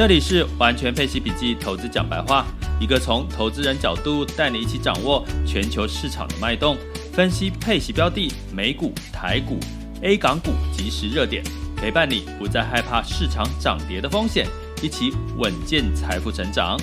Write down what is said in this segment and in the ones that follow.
这里是完全配息笔记投资讲白话，一个从投资人角度带你一起掌握全球市场的脉动，分析配息标的、美股、台股、A 港股及时热点，陪伴你不再害怕市场涨跌的风险，一起稳健财富成长。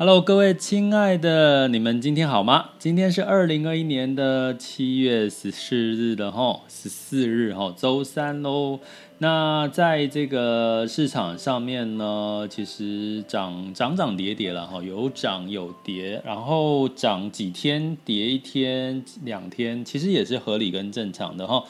Hello，各位亲爱的，你们今天好吗？今天是二零二一年的七月十四日的吼，十四日吼，周三喽。那在这个市场上面呢，其实涨涨涨跌跌了哈，有涨有跌，然后涨几天跌一天两天，其实也是合理跟正常的哈。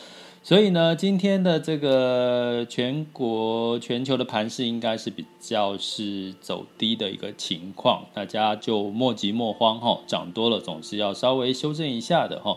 所以呢，今天的这个全国全球的盘势应该是比较是走低的一个情况，大家就莫急莫慌哈，涨多了总是要稍微修正一下的哈。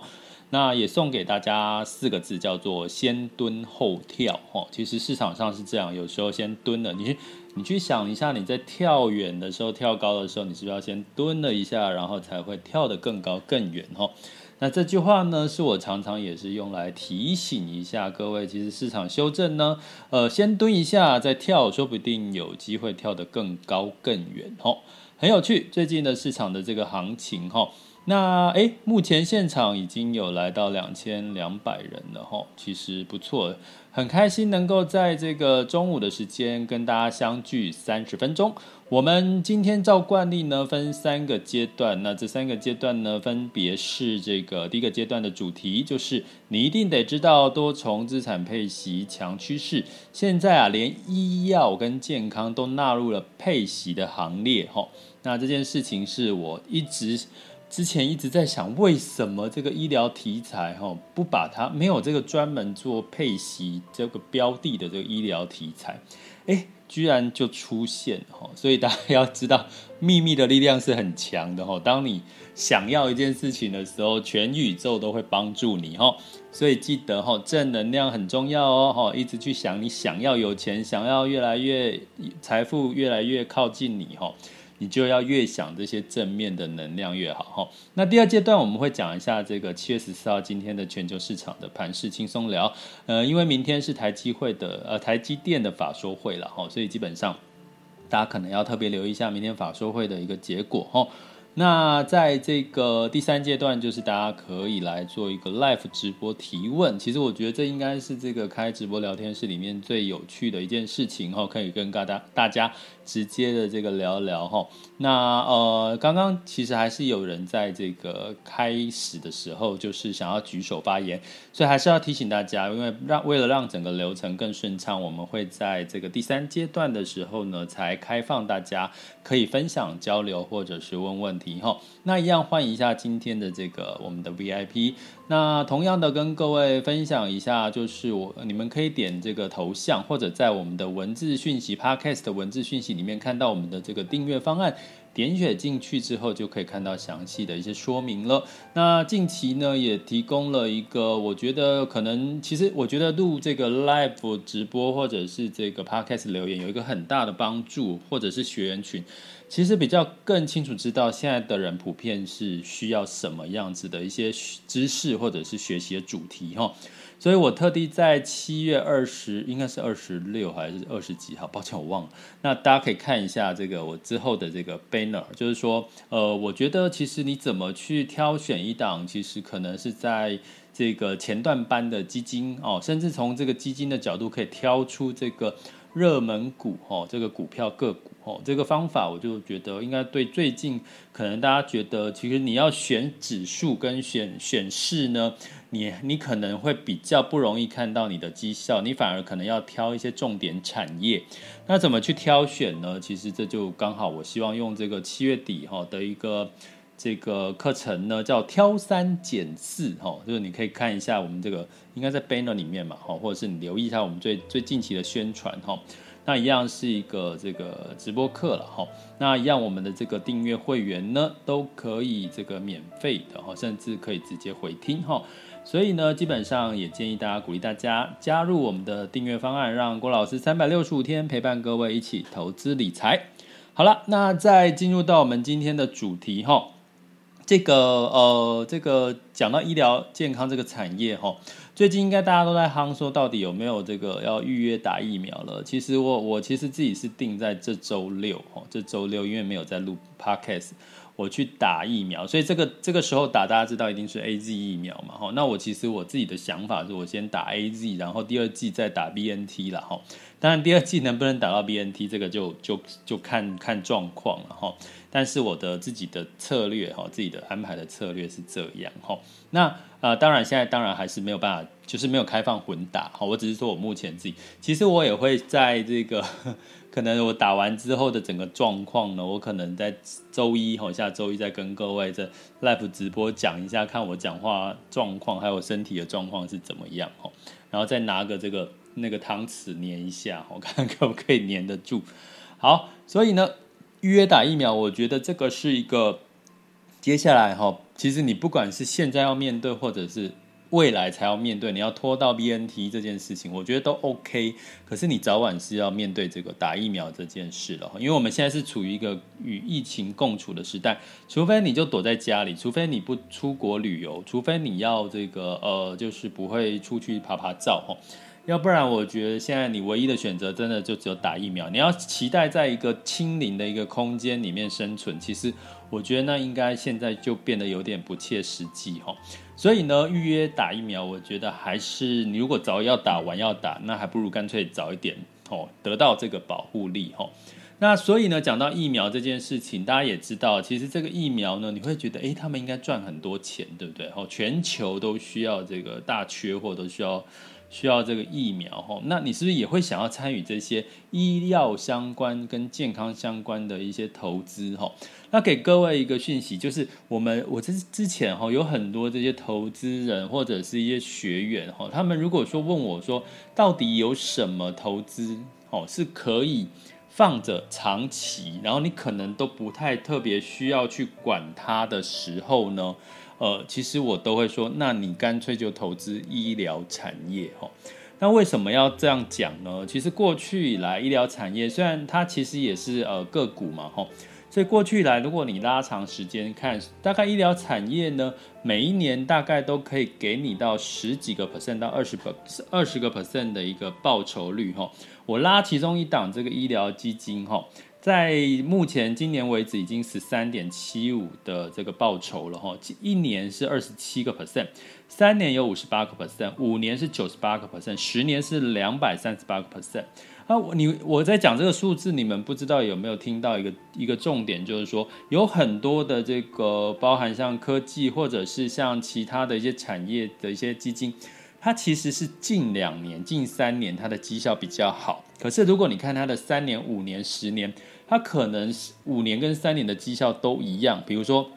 那也送给大家四个字，叫做先蹲后跳哈。其实市场上是这样，有时候先蹲了，你去你去想一下，你在跳远的时候、跳高的时候，你是不是要先蹲了一下，然后才会跳得更高更远哈？那这句话呢，是我常常也是用来提醒一下各位，其实市场修正呢，呃，先蹲一下再跳，说不定有机会跳得更高更远哦，很有趣。最近的市场的这个行情哈，那诶，目前现场已经有来到两千两百人了哈，其实不错，很开心能够在这个中午的时间跟大家相聚三十分钟。我们今天照惯例呢，分三个阶段。那这三个阶段呢，分别是这个第一个阶段的主题，就是你一定得知道多重资产配息强趋势。现在啊，连医药跟健康都纳入了配息的行列。哈，那这件事情是我一直之前一直在想，为什么这个医疗题材哈不把它没有这个专门做配息这个标的的这个医疗题材？诶居然就出现哈，所以大家要知道，秘密的力量是很强的哈。当你想要一件事情的时候，全宇宙都会帮助你哈。所以记得哈，正能量很重要哦哈，一直去想你想要有钱，想要越来越财富越来越靠近你哈。你就要越想这些正面的能量越好哈。那第二阶段我们会讲一下这个七月十四号今天的全球市场的盘势轻松聊。呃，因为明天是台积会的呃台积电的法说会了哈，所以基本上大家可能要特别留意一下明天法说会的一个结果哈。那在这个第三阶段，就是大家可以来做一个 live 直播提问。其实我觉得这应该是这个开直播聊天室里面最有趣的一件事情哈，可以跟大家大家直接的这个聊一聊哈。那呃，刚刚其实还是有人在这个开始的时候就是想要举手发言，所以还是要提醒大家，因为让为了让整个流程更顺畅，我们会在这个第三阶段的时候呢，才开放大家可以分享交流或者是问问。那一样欢迎一下今天的这个我们的 VIP。那同样的跟各位分享一下，就是我你们可以点这个头像，或者在我们的文字讯息 Podcast 的文字讯息里面看到我们的这个订阅方案。点选进去之后，就可以看到详细的一些说明了。那近期呢，也提供了一个，我觉得可能，其实我觉得录这个 live 直播或者是这个 podcast 留言有一个很大的帮助，或者是学员群，其实比较更清楚知道现在的人普遍是需要什么样子的一些知识或者是学习的主题哈。所以我特地在七月二十，应该是二十六还是二十几号？抱歉，我忘了。那大家可以看一下这个我之后的这个 banner，就是说，呃，我觉得其实你怎么去挑选一档，其实可能是在这个前段班的基金哦，甚至从这个基金的角度可以挑出这个热门股哦，这个股票个股。哦，这个方法我就觉得应该对最近可能大家觉得，其实你要选指数跟选选市呢，你你可能会比较不容易看到你的绩效，你反而可能要挑一些重点产业。那怎么去挑选呢？其实这就刚好，我希望用这个七月底哈的一个。这个课程呢，叫挑三拣四，哈，就是你可以看一下我们这个应该在 banner 里面嘛，哈，或者是你留意一下我们最最近期的宣传，哈，那一样是一个这个直播课了，哈，那一样我们的这个订阅会员呢，都可以这个免费的，哈，甚至可以直接回听，哈，所以呢，基本上也建议大家鼓励大家加入我们的订阅方案，让郭老师三百六十五天陪伴各位一起投资理财。好了，那再进入到我们今天的主题，哈。这个呃，这个讲到医疗健康这个产业哈，最近应该大家都在夯说，到底有没有这个要预约打疫苗了？其实我我其实自己是定在这周六哈，这周六因为没有在录 podcast，我去打疫苗，所以这个这个时候打，大家知道一定是 AZ 疫苗嘛哈。那我其实我自己的想法是我先打 AZ，然后第二季再打 BNT 了哈。当然第二季能不能打到 BNT，这个就就就看看状况了哈。但是我的自己的策略哈，自己的安排的策略是这样哈。那呃，当然现在当然还是没有办法，就是没有开放混打哈。我只是说我目前自己，其实我也会在这个 可能我打完之后的整个状况呢，我可能在周一哈，下周一再跟各位在 live 直播讲一下，看我讲话状况还有身体的状况是怎么样哈。然后再拿个这个那个汤匙粘一下，我 看可不可以粘得住。好，所以呢。预约打疫苗，我觉得这个是一个接下来哈，其实你不管是现在要面对，或者是未来才要面对，你要拖到 BNT 这件事情，我觉得都 OK。可是你早晚是要面对这个打疫苗这件事了，因为我们现在是处于一个与疫情共处的时代，除非你就躲在家里，除非你不出国旅游，除非你要这个呃，就是不会出去爬爬照哈。要不然，我觉得现在你唯一的选择，真的就只有打疫苗。你要期待在一个清零的一个空间里面生存，其实我觉得那应该现在就变得有点不切实际哈。所以呢，预约打疫苗，我觉得还是你如果早要打，晚要打，那还不如干脆早一点哦，得到这个保护力哈。那所以呢，讲到疫苗这件事情，大家也知道，其实这个疫苗呢，你会觉得，诶，他们应该赚很多钱，对不对？哦，全球都需要这个大缺货，都需要。需要这个疫苗哈，那你是不是也会想要参与这些医药相关跟健康相关的一些投资哈？那给各位一个讯息，就是我们我这之前哈有很多这些投资人或者是一些学员哈，他们如果说问我说，到底有什么投资哦是可以放着长期，然后你可能都不太特别需要去管它的时候呢？呃，其实我都会说，那你干脆就投资医疗产业哈。那为什么要这样讲呢？其实过去以来，医疗产业虽然它其实也是呃个股嘛哈，所以过去以来，如果你拉长时间看，大概医疗产业呢，每一年大概都可以给你到十几个 percent 到二十个二十个 percent 的一个报酬率哈。我拉其中一档这个医疗基金哈。在目前今年为止，已经十三点七五的这个报酬了哈，一年是二十七个 percent，三年有五十八个 percent，五年是九十八个 percent，十年是两百三十八个 percent。啊，你我在讲这个数字，你们不知道有没有听到一个一个重点，就是说有很多的这个包含像科技或者是像其他的一些产业的一些基金。它其实是近两年、近三年它的绩效比较好，可是如果你看它的三年、五年、十年，它可能五年跟三年的绩效都一样。比如说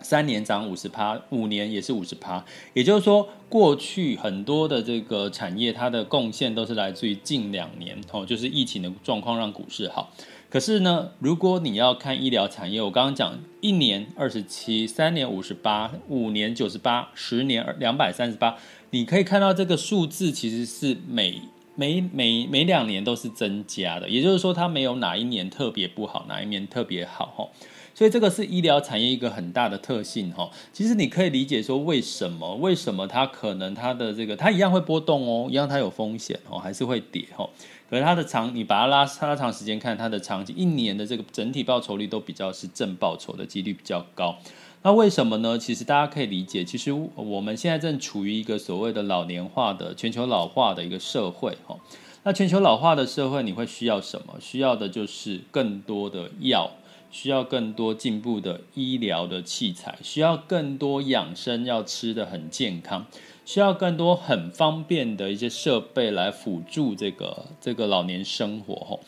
三年涨五十趴，五年也是五十趴。也就是说，过去很多的这个产业，它的贡献都是来自于近两年哦，就是疫情的状况让股市好。可是呢，如果你要看医疗产业，我刚刚讲一年二十七，三年五十八，五年九十八，十年两百三十八。你可以看到这个数字其实是每每每每两年都是增加的，也就是说它没有哪一年特别不好，哪一年特别好哈。所以这个是医疗产业一个很大的特性哈。其实你可以理解说为什么为什么它可能它的这个它一样会波动哦，一样它有风险哦，还是会跌哈。可是它的长你把它拉拉长时间看，它的长期一年的这个整体报酬率都比较是正报酬的几率比较高。那为什么呢？其实大家可以理解，其实我们现在正处于一个所谓的老年化的全球老化的一个社会哈。那全球老化的社会，你会需要什么？需要的就是更多的药，需要更多进步的医疗的器材，需要更多养生要吃的很健康，需要更多很方便的一些设备来辅助这个这个老年生活哈。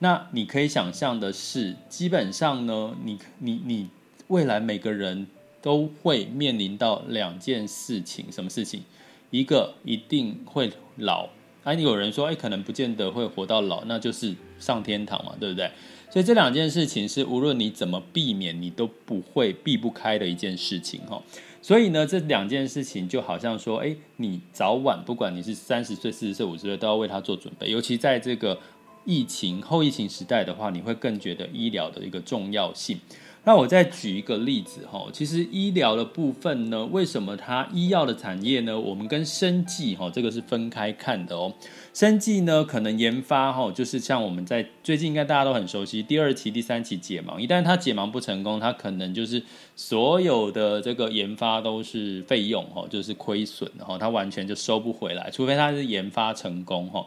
那你可以想象的是，基本上呢，你你你。未来每个人都会面临到两件事情，什么事情？一个一定会老，啊，有人说，哎，可能不见得会活到老，那就是上天堂嘛，对不对？所以这两件事情是无论你怎么避免，你都不会避不开的一件事情，哈。所以呢，这两件事情就好像说，哎，你早晚不管你是三十岁、四十岁、五十岁，都要为它做准备。尤其在这个疫情后疫情时代的话，你会更觉得医疗的一个重要性。那我再举一个例子哈，其实医疗的部分呢，为什么它医药的产业呢？我们跟生技哈这个是分开看的哦。生技呢，可能研发哈，就是像我们在最近应该大家都很熟悉，第二期、第三期解盲，一旦它解盲不成功，它可能就是所有的这个研发都是费用哈，就是亏损哈，它完全就收不回来，除非它是研发成功哈。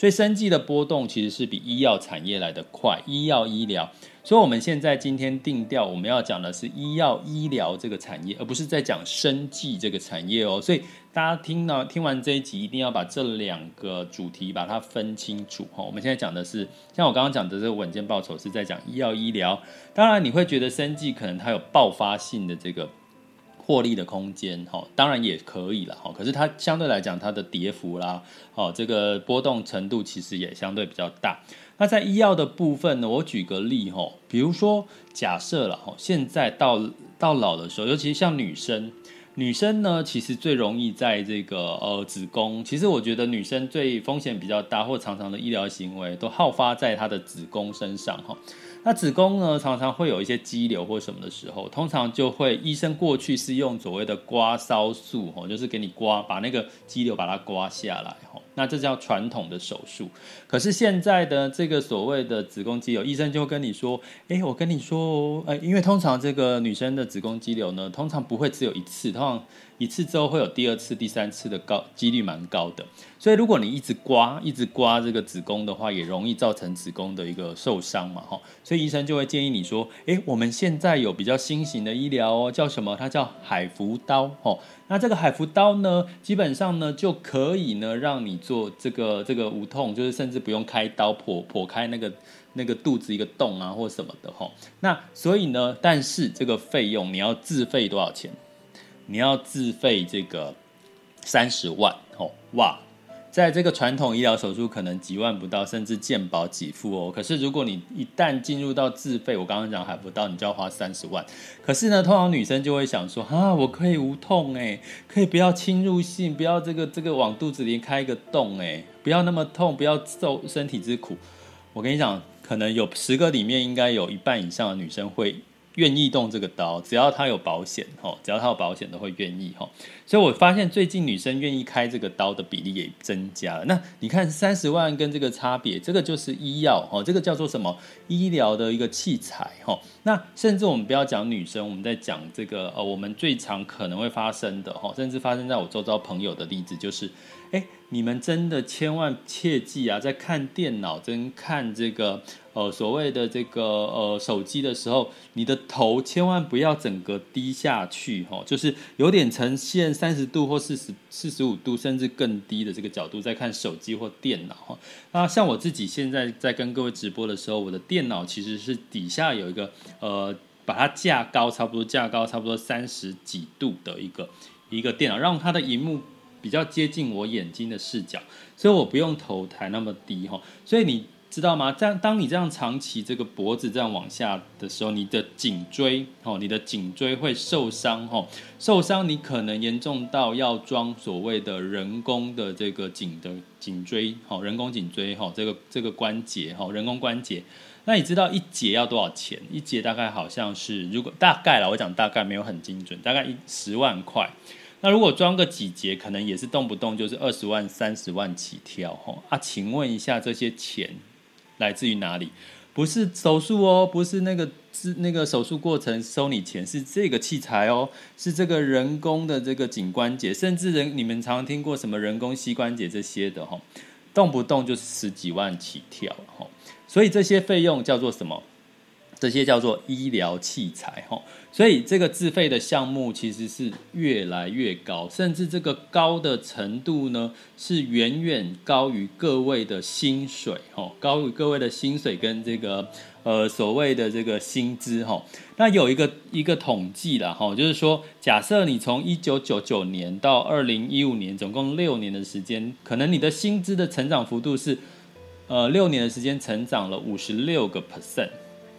所以生计的波动其实是比医药产业来得快，医药医疗。所以我们现在今天定调，我们要讲的是医药医疗这个产业，而不是在讲生计这个产业哦。所以大家听到听完这一集，一定要把这两个主题把它分清楚哈。我们现在讲的是，像我刚刚讲的这个稳健报酬是在讲医药医疗。当然你会觉得生计可能它有爆发性的这个。获利的空间，哈，当然也可以了，哈。可是它相对来讲，它的跌幅啦，哦，这个波动程度其实也相对比较大。那在医药的部分呢，我举个例，哈，比如说假设了，哈，现在到到老的时候，尤其像女生，女生呢，其实最容易在这个呃子宫，其实我觉得女生最风险比较大，或常常的医疗行为都好发在她的子宫身上，哈。那子宫呢，常常会有一些肌瘤或什么的时候，通常就会医生过去是用所谓的刮酸术，吼，就是给你刮，把那个肌瘤把它刮下来，吼，那这叫传统的手术。可是现在的这个所谓的子宫肌瘤，医生就跟你说，哎，我跟你说，哎，因为通常这个女生的子宫肌瘤呢，通常不会只有一次，通常。一次之后会有第二次、第三次的高几率蛮高的，所以如果你一直刮、一直刮这个子宫的话，也容易造成子宫的一个受伤嘛，哈，所以医生就会建议你说，诶，我们现在有比较新型的医疗哦，叫什么？它叫海扶刀，哦，那这个海扶刀呢，基本上呢就可以呢让你做这个这个无痛，就是甚至不用开刀剖剖开那个那个肚子一个洞啊或什么的，哈，那所以呢，但是这个费用你要自费多少钱？你要自费这个三十万哦，哇，在这个传统医疗手术可能几万不到，甚至健保给付哦。可是如果你一旦进入到自费，我刚刚讲还不到，你就要花三十万。可是呢，通常女生就会想说啊，我可以无痛哎，可以不要侵入性，不要这个这个往肚子里开一个洞哎，不要那么痛，不要受身体之苦。我跟你讲，可能有十个里面应该有一半以上的女生会。愿意动这个刀，只要他有保险，哦，只要他有保险都会愿意，哈。所以我发现最近女生愿意开这个刀的比例也增加了。那你看三十万跟这个差别，这个就是医药，哦，这个叫做什么？医疗的一个器材，哈。那甚至我们不要讲女生，我们在讲这个，呃，我们最常可能会发生的，哈，甚至发生在我周遭朋友的例子就是。哎，你们真的千万切记啊，在看电脑、跟看这个呃所谓的这个呃手机的时候，你的头千万不要整个低下去，哈，就是有点呈现三十度或四十四十五度，甚至更低的这个角度在看手机或电脑，哈。那像我自己现在在跟各位直播的时候，我的电脑其实是底下有一个呃，把它架高，差不多架高差不多三十几度的一个一个电脑，让它的荧幕。比较接近我眼睛的视角，所以我不用头抬那么低哈。所以你知道吗？这样当你这样长期这个脖子这样往下的时候，你的颈椎哦，你的颈椎会受伤哈。受伤你可能严重到要装所谓的人工的这个颈的颈椎哈，人工颈椎哈，这个这个关节哈，人工关节。那你知道一节要多少钱？一节大概好像是，如果大概啦，我讲大概没有很精准，大概一十万块。那如果装个几节，可能也是动不动就是二十万、三十万起跳吼啊！请问一下，这些钱来自于哪里？不是手术哦，不是那个是那个手术过程收你钱，是这个器材哦，是这个人工的这个颈关节，甚至人你们常听过什么人工膝关节这些的吼，动不动就是十几万起跳吼，所以这些费用叫做什么？这些叫做医疗器材哈，所以这个自费的项目其实是越来越高，甚至这个高的程度呢，是远远高于各位的薪水哈，高于各位的薪水跟这个呃所谓的这个薪资哈。那有一个一个统计啦哈，就是说，假设你从一九九九年到二零一五年，总共六年的时间，可能你的薪资的成长幅度是呃六年的时间成长了五十六个 percent。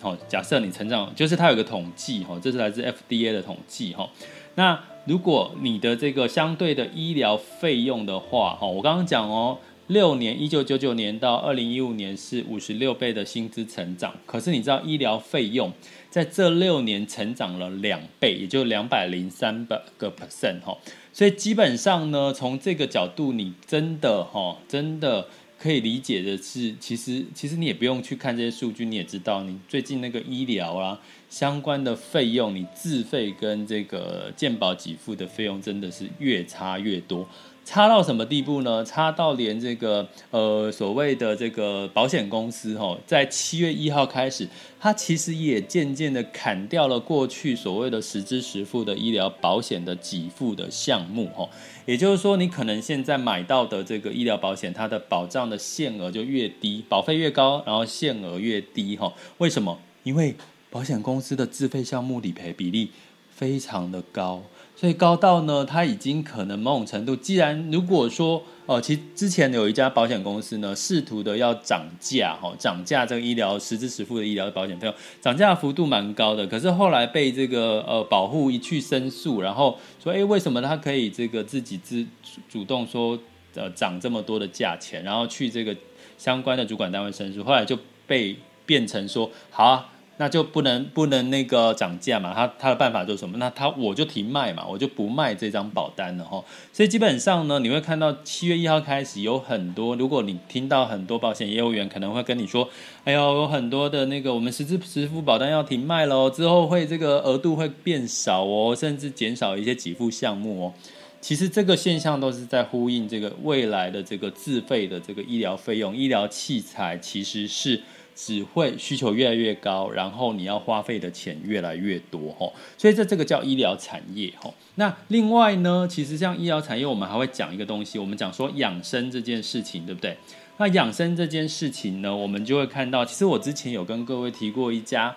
好，假设你成长，就是它有个统计哈，这是来自 FDA 的统计哈。那如果你的这个相对的医疗费用的话，哈，我刚刚讲哦，六年，一九九九年到二零一五年是五十六倍的薪资成长，可是你知道医疗费用在这六年成长了两倍，也就两百零三百个 percent 哈。所以基本上呢，从这个角度，你真的哈，真的。可以理解的是，其实其实你也不用去看这些数据，你也知道，你最近那个医疗啊相关的费用，你自费跟这个健保给付的费用真的是越差越多。差到什么地步呢？差到连这个呃所谓的这个保险公司哈，在七月一号开始，它其实也渐渐的砍掉了过去所谓的实支实付的医疗保险的给付的项目哈。也就是说，你可能现在买到的这个医疗保险，它的保障的限额就越低，保费越高，然后限额越低哈。为什么？因为保险公司的自费项目理赔比例非常的高。所以高到呢，它已经可能某种程度，既然如果说哦，其实之前有一家保险公司呢，试图的要涨价，哈，涨价这个医疗实支实付的医疗保险费用，涨价幅度蛮高的。可是后来被这个呃保护一去申诉，然后说，哎，为什么他可以这个自己自主动说呃涨这么多的价钱，然后去这个相关的主管单位申诉，后来就被变成说好啊。那就不能不能那个涨价嘛？他他的办法就是什么？那他我就停卖嘛，我就不卖这张保单了哈。所以基本上呢，你会看到七月一号开始有很多，如果你听到很多保险业务员可能会跟你说，哎呦，有很多的那个我们实支实付保单要停卖喽，之后会这个额度会变少哦，甚至减少一些给付项目哦。其实这个现象都是在呼应这个未来的这个自费的这个医疗费用、医疗器材，其实是。只会需求越来越高，然后你要花费的钱越来越多吼，所以这这个叫医疗产业吼。那另外呢，其实像医疗产业，我们还会讲一个东西，我们讲说养生这件事情，对不对？那养生这件事情呢，我们就会看到，其实我之前有跟各位提过一家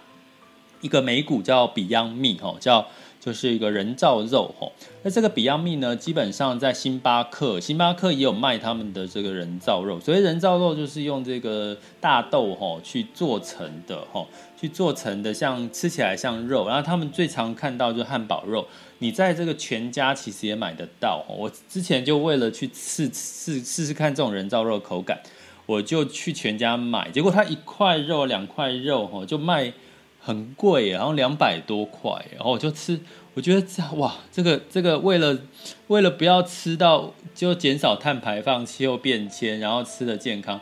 一个美股叫 Beyond Me，吼，叫。就是一个人造肉吼，那这个 Beyond Meat 呢，基本上在星巴克，星巴克也有卖他们的这个人造肉。所以人造肉，就是用这个大豆吼去做成的吼，去做成的，像吃起来像肉。然后他们最常看到就是汉堡肉，你在这个全家其实也买得到。我之前就为了去试试试试看这种人造肉口感，我就去全家买，结果它一块肉两块肉吼就卖。很贵，然后两百多块，然后我就吃，我觉得这哇，这个这个为了为了不要吃到就减少碳排放、气候变迁，然后吃的健康，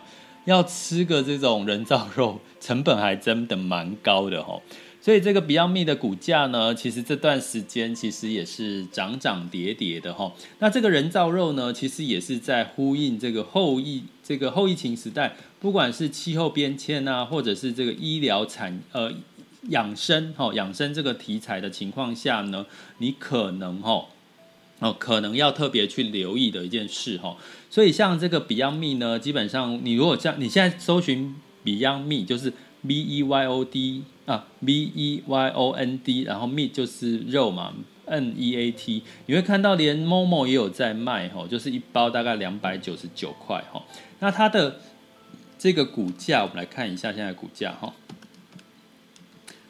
要吃个这种人造肉，成本还真的蛮高的哈。所以这个 Beyond m e 的股价呢，其实这段时间其实也是涨涨跌跌的哈。那这个人造肉呢，其实也是在呼应这个后疫这个后疫情时代，不管是气候变迁啊，或者是这个医疗产呃。养生哈，养生这个题材的情况下呢，你可能哈哦，可能要特别去留意的一件事哈。所以像这个 Beyond Me 呢，基本上你如果像你现在搜寻 Beyond Me，就是 B E Y O D 啊，B E Y O N D，然后 Me 就是肉嘛，N E A T，你会看到连 Momo 也有在卖哈，就是一包大概两百九十九块哈。那它的这个股价，我们来看一下现在股价哈。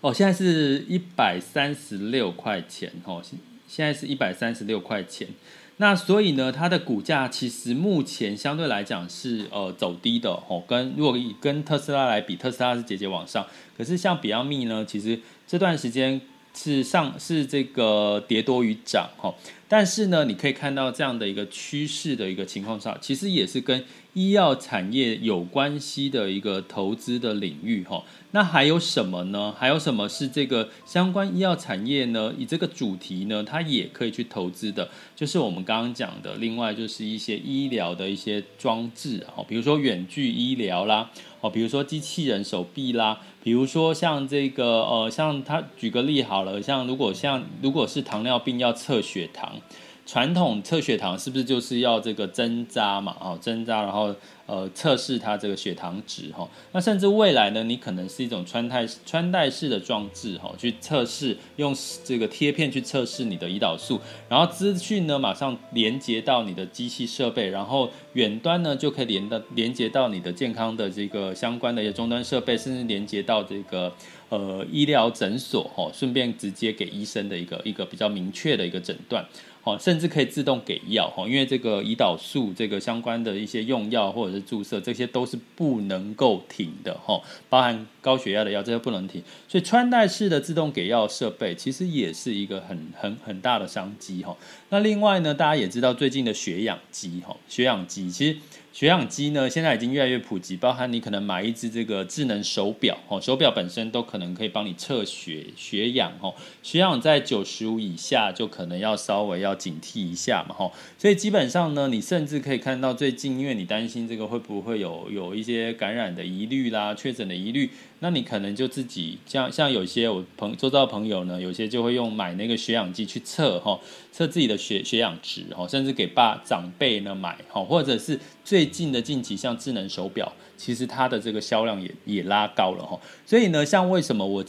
哦，现在是一百三十六块钱哦，现现在是一百三十六块钱。那所以呢，它的股价其实目前相对来讲是呃走低的哦。跟如果跟特斯拉来比，特斯拉是节节往上，可是像比亚迪呢，其实这段时间是上是这个跌多于涨哈。但是呢，你可以看到这样的一个趋势的一个情况下，其实也是跟医药产业有关系的一个投资的领域哈。那还有什么呢？还有什么是这个相关医药产业呢？以这个主题呢，它也可以去投资的，就是我们刚刚讲的。另外就是一些医疗的一些装置哈，比如说远距医疗啦，哦，比如说机器人手臂啦，比如说像这个呃，像他举个例好了，像如果像如果是糖尿病要测血糖。传统测血糖是不是就是要这个针扎嘛？哦，针扎，然后呃测试它这个血糖值哈。那甚至未来呢，你可能是一种穿戴穿戴式的装置哈，去测试用这个贴片去测试你的胰岛素，然后资讯呢马上连接到你的机器设备，然后远端呢就可以连到连接到你的健康的这个相关的一些终端设备，甚至连接到这个呃医疗诊所哈，顺便直接给医生的一个一个比较明确的一个诊断。哦，甚至可以自动给药哈，因为这个胰岛素这个相关的一些用药或者是注射，这些都是不能够停的哈，包含高血压的药这些不能停，所以穿戴式的自动给药设备其实也是一个很很很大的商机哈。那另外呢，大家也知道最近的血氧机哈，血氧机其实。血氧机呢，现在已经越来越普及，包含你可能买一只这个智能手表，哦，手表本身都可能可以帮你测血血氧，哦，血氧在九十五以下就可能要稍微要警惕一下嘛，吼，所以基本上呢，你甚至可以看到最近，因为你担心这个会不会有有一些感染的疑虑啦，确诊的疑虑。那你可能就自己像像有些我朋周遭朋友呢，有些就会用买那个血氧机去测哈，测自己的血血氧值哈，甚至给爸长辈呢买哈，或者是最近的近期像智能手表，其实它的这个销量也也拉高了哈，所以呢，像为什么我。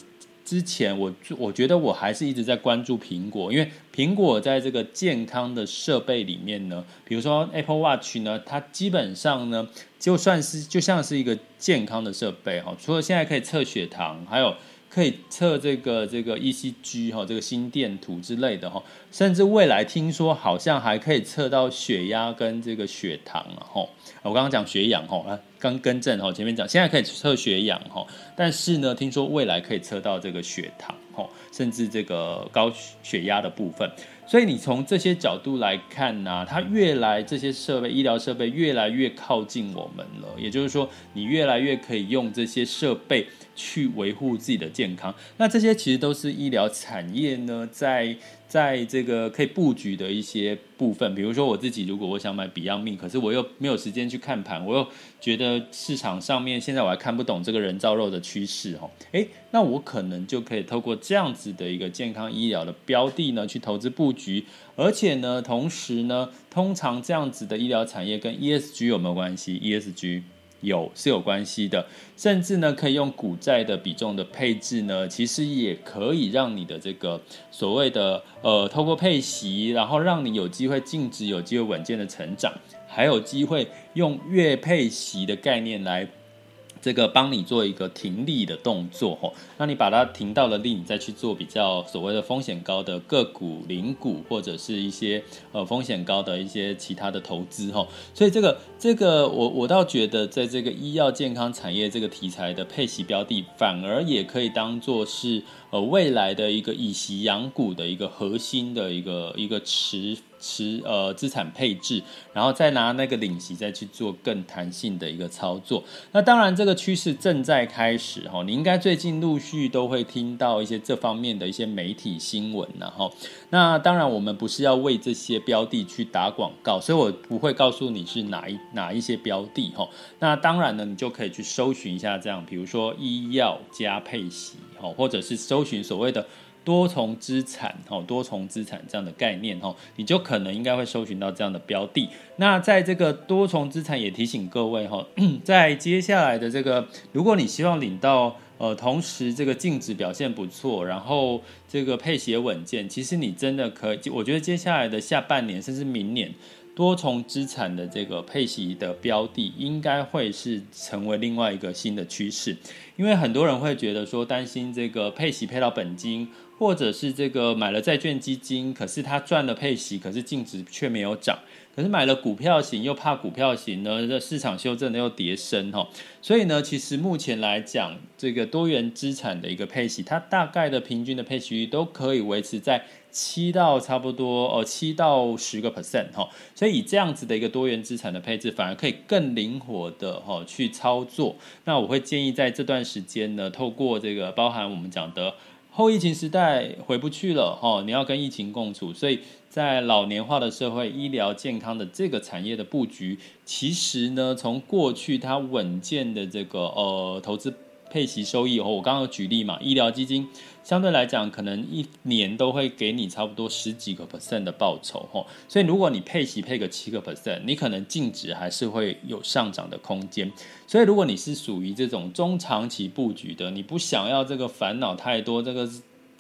之前我我觉得我还是一直在关注苹果，因为苹果在这个健康的设备里面呢，比如说 Apple Watch 呢，它基本上呢就算是就像是一个健康的设备哈，除了现在可以测血糖，还有可以测这个这个 ECG 哈，这个心电图之类的哈，甚至未来听说好像还可以测到血压跟这个血糖哈。我刚刚讲血氧哈，刚更正哈，前面讲现在可以测血氧哈，但是呢，听说未来可以测到这个血糖哈，甚至这个高血压的部分。所以你从这些角度来看呢、它越来这些设备、医疗设备越来越靠近我们了。也就是说，你越来越可以用这些设备去维护自己的健康。那这些其实都是医疗产业呢，在在这个可以布局的一些部分。比如说我自己，如果我想买 Beyond Me，可是我又没有时间去看盘，我又觉得市场上面现在我还看不懂这个人造肉的趋势哦。诶，那我可能就可以透过这样子的一个健康医疗的标的呢，去投资布局。而且呢，同时呢，通常这样子的医疗产业跟 ESG 有没有关系？ESG 有是有关系的，甚至呢，可以用股债的比重的配置呢，其实也可以让你的这个所谓的呃，透过配息，然后让你有机会净值，有机会稳健的成长，还有机会用月配息的概念来。这个帮你做一个停利的动作吼，那你把它停到了利，你再去做比较所谓的风险高的个股、零股或者是一些呃风险高的一些其他的投资吼，所以这个这个我我倒觉得在这个医药健康产业这个题材的配息标的，反而也可以当做是呃未来的一个以息养股的一个核心的一个一个持。持呃资产配置，然后再拿那个领息再去做更弹性的一个操作。那当然这个趋势正在开始哈，你应该最近陆续都会听到一些这方面的一些媒体新闻然后，那当然我们不是要为这些标的去打广告，所以我不会告诉你是哪一哪一些标的哈。那当然呢，你就可以去搜寻一下这样，比如说医药加配息哈，或者是搜寻所谓的。多重资产，哦，多重资产这样的概念，哦，你就可能应该会搜寻到这样的标的。那在这个多重资产，也提醒各位，哈，在接下来的这个，如果你希望领到，呃，同时这个净值表现不错，然后这个配息稳健，其实你真的可以，我觉得接下来的下半年，甚至明年。多重资产的这个配息的标的，应该会是成为另外一个新的趋势，因为很多人会觉得说担心这个配息配到本金，或者是这个买了债券基金，可是他赚了配息，可是净值却没有涨。可是买了股票型，又怕股票型呢，这市场修正的又跌深哈，所以呢，其实目前来讲，这个多元资产的一个配息，它大概的平均的配息率都可以维持在七到差不多哦七到十个 percent 哈，所以以这样子的一个多元资产的配置，反而可以更灵活的哈去操作。那我会建议在这段时间呢，透过这个包含我们讲的。后疫情时代回不去了哦，你要跟疫情共处，所以在老年化的社会，医疗健康的这个产业的布局，其实呢，从过去它稳健的这个呃投资。配息收益哦，我刚刚举例嘛，医疗基金相对来讲，可能一年都会给你差不多十几个 percent 的报酬吼，所以如果你配息配个七个 percent，你可能净值还是会有上涨的空间。所以如果你是属于这种中长期布局的，你不想要这个烦恼太多，这个。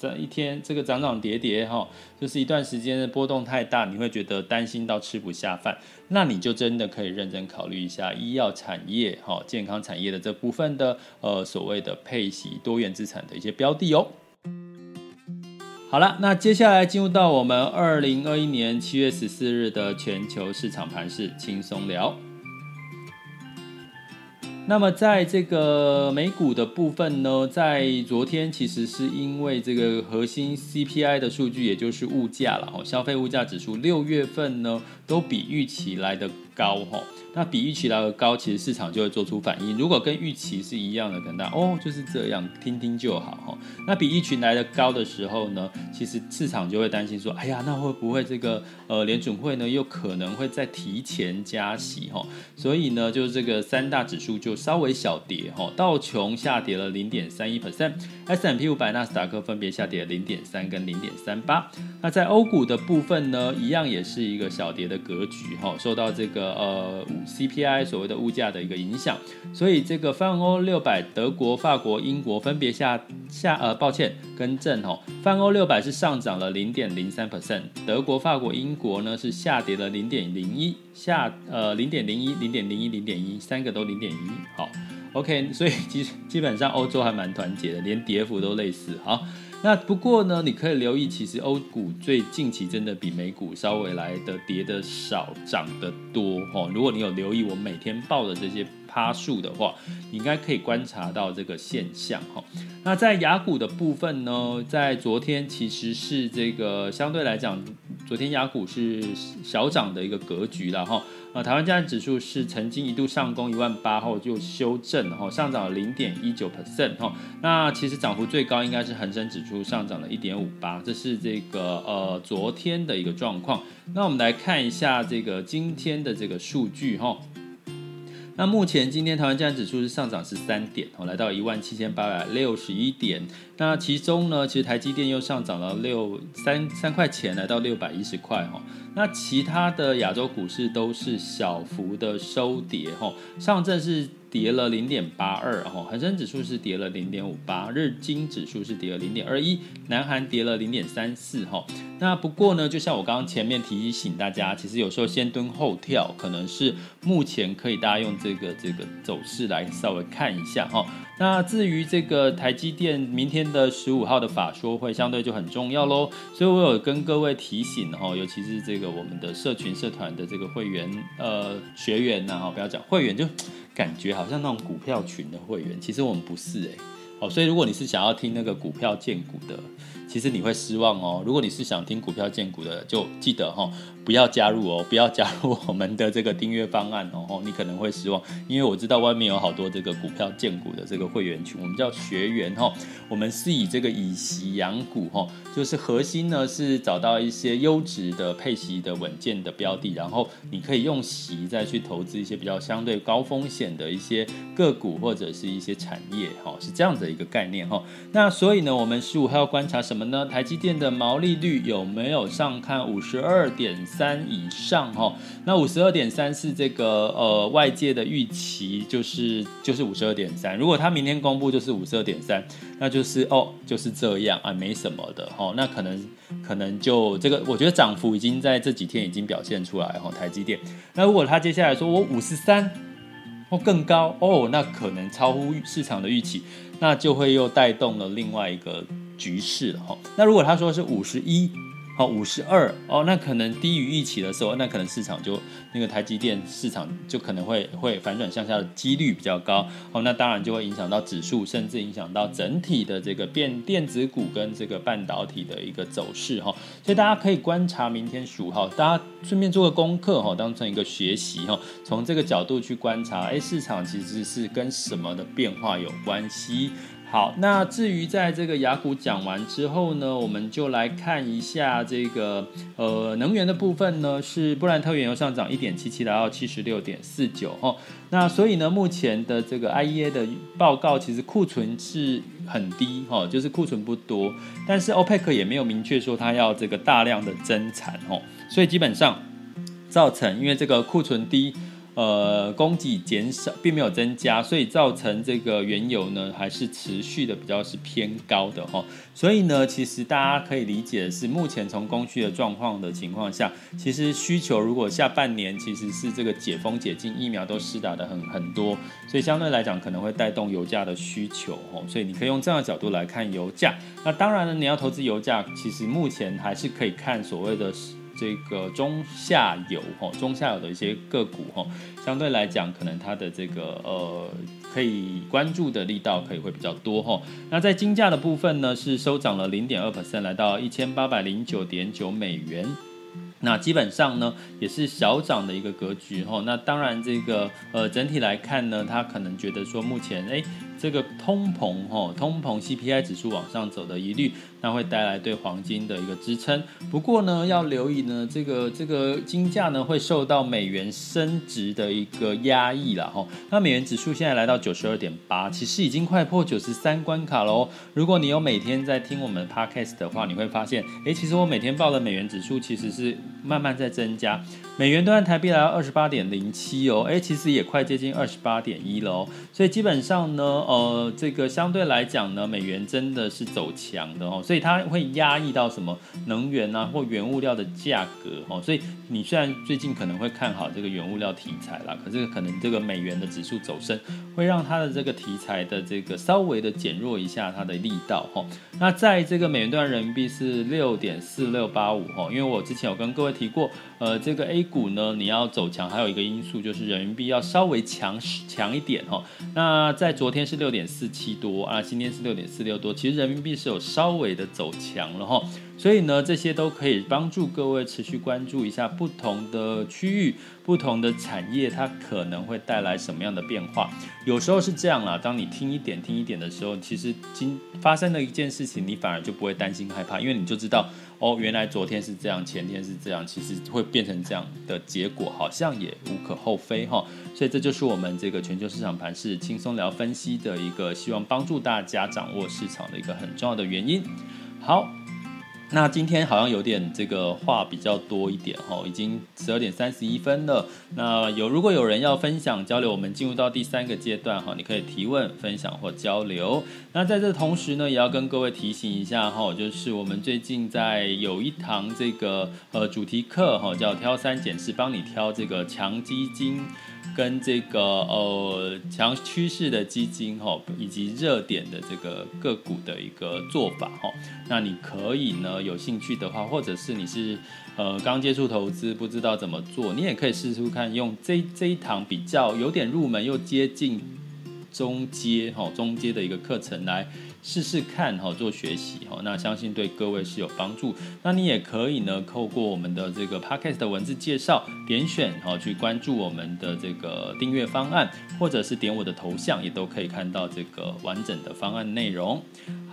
这一天这个涨涨跌跌哈，就是一段时间的波动太大，你会觉得担心到吃不下饭，那你就真的可以认真考虑一下医药产业哈、健康产业的这部分的呃所谓的配息多元资产的一些标的哦。好了，那接下来进入到我们二零二一年七月十四日的全球市场盘势轻松聊。那么在这个美股的部分呢，在昨天其实是因为这个核心 CPI 的数据，也就是物价了，哦消费物价指数六月份呢都比预期来的高哈。那比预期来的高，其实市场就会做出反应。如果跟预期是一样的，可能哦就是这样，听听就好哈。那比预期来的高的时候呢，其实市场就会担心说，哎呀，那会不会这个呃联准会呢又可能会再提前加息哈？所以呢，就是这个三大指数就稍微小跌哈。道琼下跌了零点三一 percent，S&P 五百、纳斯达克分别下跌了零点三跟零点三八。那在欧股的部分呢，一样也是一个小跌的格局哈，受到这个呃。CPI 所谓的物价的一个影响，所以这个泛欧六百，德国、法国、英国分别下下呃，抱歉，更正哦，泛欧六百是上涨了零点零三 percent，德国、法国、英国呢是下跌了零点零一，下呃零点零一、零点零一、零点一，三个都零点一，好，OK，所以基基本上欧洲还蛮团结的，连跌幅都类似，好。那不过呢，你可以留意，其实欧股最近期真的比美股稍微来的跌的少，涨得多哦。如果你有留意我每天报的这些趴数的话，你应该可以观察到这个现象哈。那在雅股的部分呢，在昨天其实是这个相对来讲，昨天亚股是小涨的一个格局了哈。啊，台湾加权指数是曾经一度上攻一万八后就修正，哈，上涨了零点一九 percent，哈。那其实涨幅最高应该是恒生指数上涨了一点五八，这是这个呃昨天的一个状况。那我们来看一下这个今天的这个数据，哈。那目前今天台湾加权指数是上涨十三点，哦，来到一万七千八百六十一点。那其中呢，其实台积电又上涨了六三三块钱，来到六百一十块，哈。那其他的亚洲股市都是小幅的收跌，哈，上证是跌了零点八二，哈，恒生指数是跌了零点五八，日经指数是跌了零点二一，南韩跌了零点三四，哈。那不过呢，就像我刚刚前面提醒大家，其实有时候先蹲后跳，可能是目前可以大家用这个这个走势来稍微看一下，哈。那至于这个台积电明天的十五号的法说会，相对就很重要喽，所以我有跟各位提醒，哈，尤其是这个。我们的社群社团的这个会员呃学员呐，哈，不要讲会员，就感觉好像那种股票群的会员，其实我们不是哎，哦，所以如果你是想要听那个股票荐股的，其实你会失望哦。如果你是想听股票荐股的，就记得哈。不要加入哦，不要加入我们的这个订阅方案哦，你可能会失望，因为我知道外面有好多这个股票荐股的这个会员群，我们叫学员哈，我们是以这个以息养股哈，就是核心呢是找到一些优质的配息的稳健的标的，然后你可以用息再去投资一些比较相对高风险的一些个股或者是一些产业哈，是这样的一个概念哈。那所以呢，我们十五号要观察什什么呢？台积电的毛利率有没有上看五十二点三以上哈，那五十二点三是这个呃外界的预期，就是就是五十二点三。如果他明天公布就是五十二点三，那就是哦就是这样啊，没什么的哈。那可能可能就这个，我觉得涨幅已经在这几天已经表现出来哈。台积电，那如果他接下来说我五十三或更高哦，那可能超乎市场的预期，那就会又带动了另外一个。局势哈。那如果他说是五十一。好，五十二哦，那可能低于预期的时候，那可能市场就那个台积电市场就可能会会反转向下的几率比较高。哦，那当然就会影响到指数，甚至影响到整体的这个变电子股跟这个半导体的一个走势哈。所以大家可以观察明天十五号，大家顺便做个功课哈，当成一个学习哈，从这个角度去观察，哎，市场其实是跟什么的变化有关系。好，那至于在这个雅股讲完之后呢，我们就来看一下这个呃能源的部分呢，是布兰特原油上涨一点七七，来到七十六点四九哦。那所以呢，目前的这个 IEA 的报告其实库存是很低哦，就是库存不多，但是 OPEC 也没有明确说它要这个大量的增产哦，所以基本上造成因为这个库存低。呃，供给减少，并没有增加，所以造成这个原油呢，还是持续的比较是偏高的哈。所以呢，其实大家可以理解的是，目前从供需的状况的情况下，其实需求如果下半年其实是这个解封解禁，疫苗都施打的很很多，所以相对来讲可能会带动油价的需求哦。所以你可以用这样的角度来看油价。那当然呢，你要投资油价，其实目前还是可以看所谓的。这个中下游哈，中下游的一些个股哈，相对来讲，可能它的这个呃，可以关注的力道可以会比较多哈。那在金价的部分呢，是收涨了零点二 percent，来到一千八百零九点九美元。那基本上呢，也是小涨的一个格局哈。那当然，这个呃，整体来看呢，他可能觉得说，目前哎。这个通膨哈，通膨 CPI 指数往上走的疑虑，那会带来对黄金的一个支撑。不过呢，要留意呢，这个这个金价呢会受到美元升值的一个压抑了哈。那美元指数现在来到九十二点八，其实已经快破九十三关卡喽。如果你有每天在听我们 Podcast 的话，你会发现，哎，其实我每天报的美元指数其实是慢慢在增加。美元兑换台币来到二十八点零七哦，哎，其实也快接近二十八点一了哦。所以基本上呢，呃，这个相对来讲呢，美元真的是走强的哦，所以所以它会压抑到什么能源啊或原物料的价格哦。所以你虽然最近可能会看好这个原物料题材啦，可是可能这个美元的指数走升，会让它的这个题材的这个稍微的减弱一下它的力道哈。那在这个美元兑人民币是六点四六八五哈，因为我之前有跟各位提过，呃，这个 A 股呢，你要走强，还有一个因素就是人民币要稍微强强一点哈。那在昨天是六点四七多啊，今天是六点四六多，其实人民币是有稍微的走强了哈。所以呢，这些都可以帮助各位持续关注一下不同的区域、不同的产业，它可能会带来什么样的变化。有时候是这样啦，当你听一点、听一点的时候，其实今发生的一件事情，你反而就不会担心害怕，因为你就知道哦，原来昨天是这样，前天是这样，其实会变成这样的结果，好像也无可厚非哈。所以这就是我们这个全球市场盘势轻松聊分析的一个希望帮助大家掌握市场的一个很重要的原因。好。那今天好像有点这个话比较多一点哈，已经十二点三十一分了。那有如果有人要分享交流，我们进入到第三个阶段哈，你可以提问、分享或交流。那在这同时呢，也要跟各位提醒一下哈，就是我们最近在有一堂这个呃主题课哈，叫挑三拣四，帮你挑这个强基金。跟这个呃强趋势的基金哈，以及热点的这个个股的一个做法哈，那你可以呢有兴趣的话，或者是你是呃刚接触投资不知道怎么做，你也可以试试看用这这一堂比较有点入门又接近中阶哈中阶的一个课程来。试试看哈，做学习哈，那相信对各位是有帮助。那你也可以呢，透过我们的这个 podcast 的文字介绍，点选哈去关注我们的这个订阅方案，或者是点我的头像，也都可以看到这个完整的方案内容。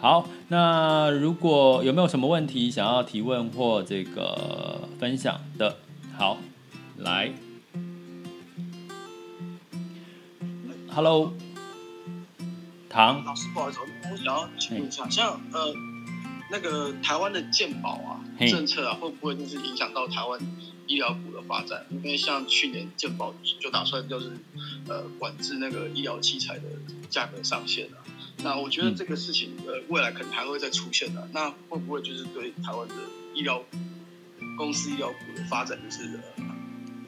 好，那如果有没有什么问题想要提问或这个分享的，好，来，Hello。唐老师，不好意思，我想要请问一下，像呃那个台湾的健保啊政策啊，会不会就是影响到台湾医疗股的发展？因为像去年健保就打算就是呃管制那个医疗器材的价格上限啊，那我觉得这个事情呃未来可能还会再出现的，那会不会就是对台湾的医疗公司医疗股的发展就是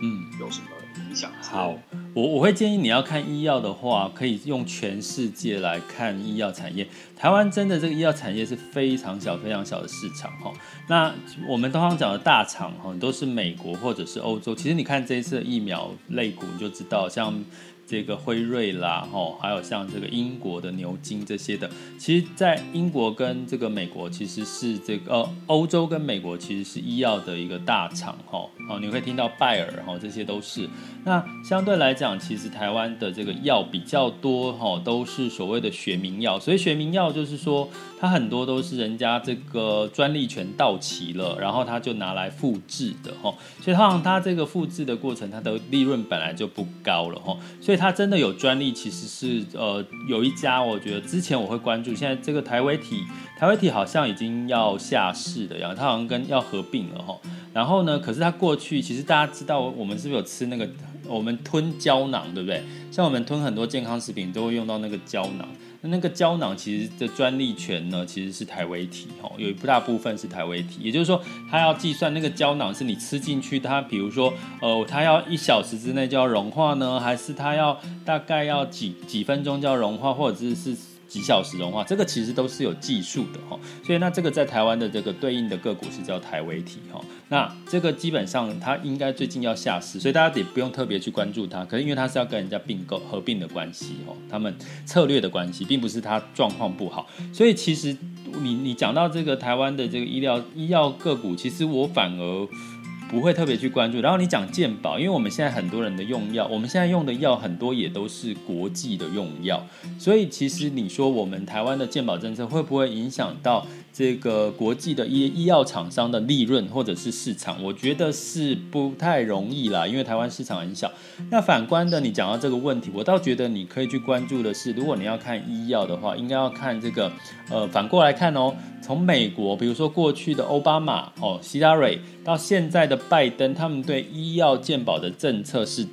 嗯有什么影响？好，我我会建议你要看医药的话，可以用全世界来看医药产业。台湾真的这个医药产业是非常小、非常小的市场哈。那我们通常讲的大厂哈，都是美国或者是欧洲。其实你看这一次的疫苗类股，你就知道像。这个辉瑞啦，吼，还有像这个英国的牛津这些的，其实，在英国跟这个美国，其实是这个呃，欧洲跟美国其实是医药的一个大厂，吼，哦，你会听到拜耳，吼，这些都是。那相对来讲，其实台湾的这个药比较多，吼，都是所谓的学名药。所以学名药就是说，它很多都是人家这个专利权到期了，然后他就拿来复制的，吼。所以通常它这个复制的过程，它的利润本来就不高了，吼。所以它真的有专利，其实是呃有一家，我觉得之前我会关注，现在这个台维体，台维体好像已经要下市的样，它好像跟要合并了哈。然后呢，可是它过去其实大家知道，我们是不是有吃那个我们吞胶囊，对不对？像我们吞很多健康食品都会用到那个胶囊。那个胶囊其实的专利权呢，其实是台微体哦，有一部大部分是台微体，也就是说，它要计算那个胶囊是你吃进去，它比如说，呃，它要一小时之内就要融化呢，还是它要大概要几几分钟就要融化，或者是是。几小时融化，这个其实都是有技术的哈，所以那这个在台湾的这个对应的个股是叫台维体哈，那这个基本上它应该最近要下市，所以大家也不用特别去关注它，可是因为它是要跟人家并购合并的关系哦，他们策略的关系，并不是它状况不好，所以其实你你讲到这个台湾的这个医疗医药个股，其实我反而。不会特别去关注，然后你讲健保，因为我们现在很多人的用药，我们现在用的药很多也都是国际的用药，所以其实你说我们台湾的健保政策会不会影响到这个国际的医医药厂商的利润或者是市场？我觉得是不太容易啦，因为台湾市场很小。那反观的，你讲到这个问题，我倒觉得你可以去关注的是，如果你要看医药的话，应该要看这个，呃，反过来看哦。从美国，比如说过去的奥巴马、哦希拉蕊，到现在的拜登，他们对医药健保的政策是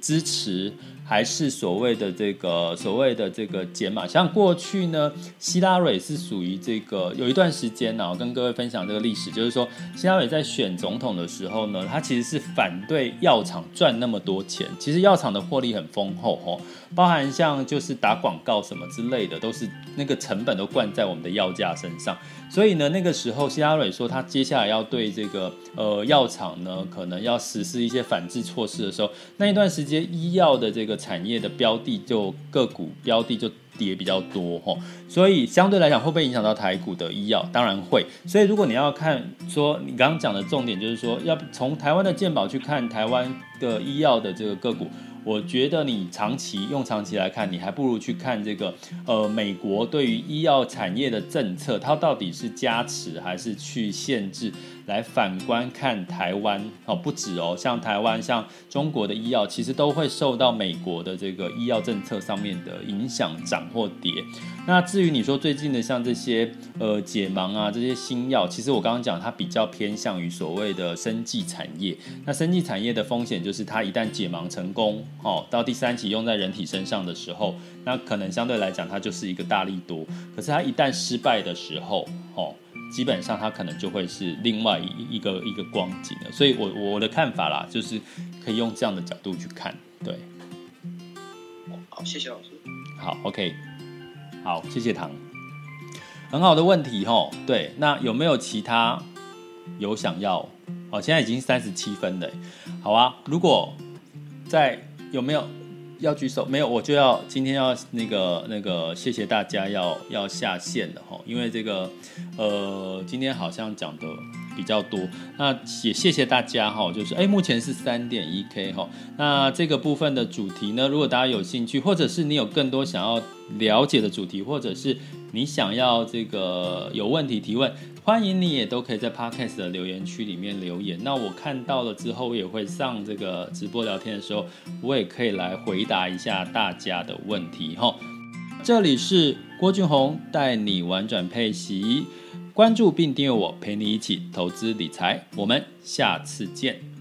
支持，还是所谓的这个所谓的这个减码？像过去呢，希拉蕊是属于这个有一段时间呢，我跟各位分享这个历史，就是说希拉蕊在选总统的时候呢，他其实是反对药厂赚那么多钱。其实药厂的获利很丰厚哦，包含像就是打广告什么之类的，都是那个成本都灌在我们的药价身上。所以呢，那个时候希拉蕊说，他接下来要对这个呃药厂呢，可能要实施一些反制措施的时候，那一段时间医药的这个产业的标的就个股标的就跌比较多齁。所以相对来讲，会不会影响到台股的医药？当然会。所以如果你要看说，你刚刚讲的重点就是说，要从台湾的健保去看台湾的医药的这个个股。我觉得你长期用长期来看，你还不如去看这个，呃，美国对于医药产业的政策，它到底是加持还是去限制？来反观看台湾哦，不止哦，像台湾、像中国的医药，其实都会受到美国的这个医药政策上面的影响，涨或跌。那至于你说最近的像这些呃解盲啊这些新药，其实我刚刚讲它比较偏向于所谓的生技产业。那生技产业的风险就是它一旦解盲成功，哦，到第三期用在人体身上的时候，那可能相对来讲它就是一个大力多。可是它一旦失败的时候，哦。基本上它可能就会是另外一一个一个光景了，所以我我的看法啦，就是可以用这样的角度去看，对。好，谢谢老师。好，OK，好，谢谢唐，很好的问题哦。对，那有没有其他有想要？哦，现在已经三十七分了，好啊。如果在有没有？要举手没有？我就要今天要那个那个，谢谢大家要要下线的哈，因为这个呃，今天好像讲的比较多，那也谢谢大家哈，就是哎，目前是三点一 K 哈，那这个部分的主题呢，如果大家有兴趣，或者是你有更多想要了解的主题，或者是你想要这个有问题提问。欢迎你也都可以在 Podcast 的留言区里面留言，那我看到了之后，我也会上这个直播聊天的时候，我也可以来回答一下大家的问题哈。这里是郭俊宏带你玩转配息，关注并订阅我，陪你一起投资理财，我们下次见。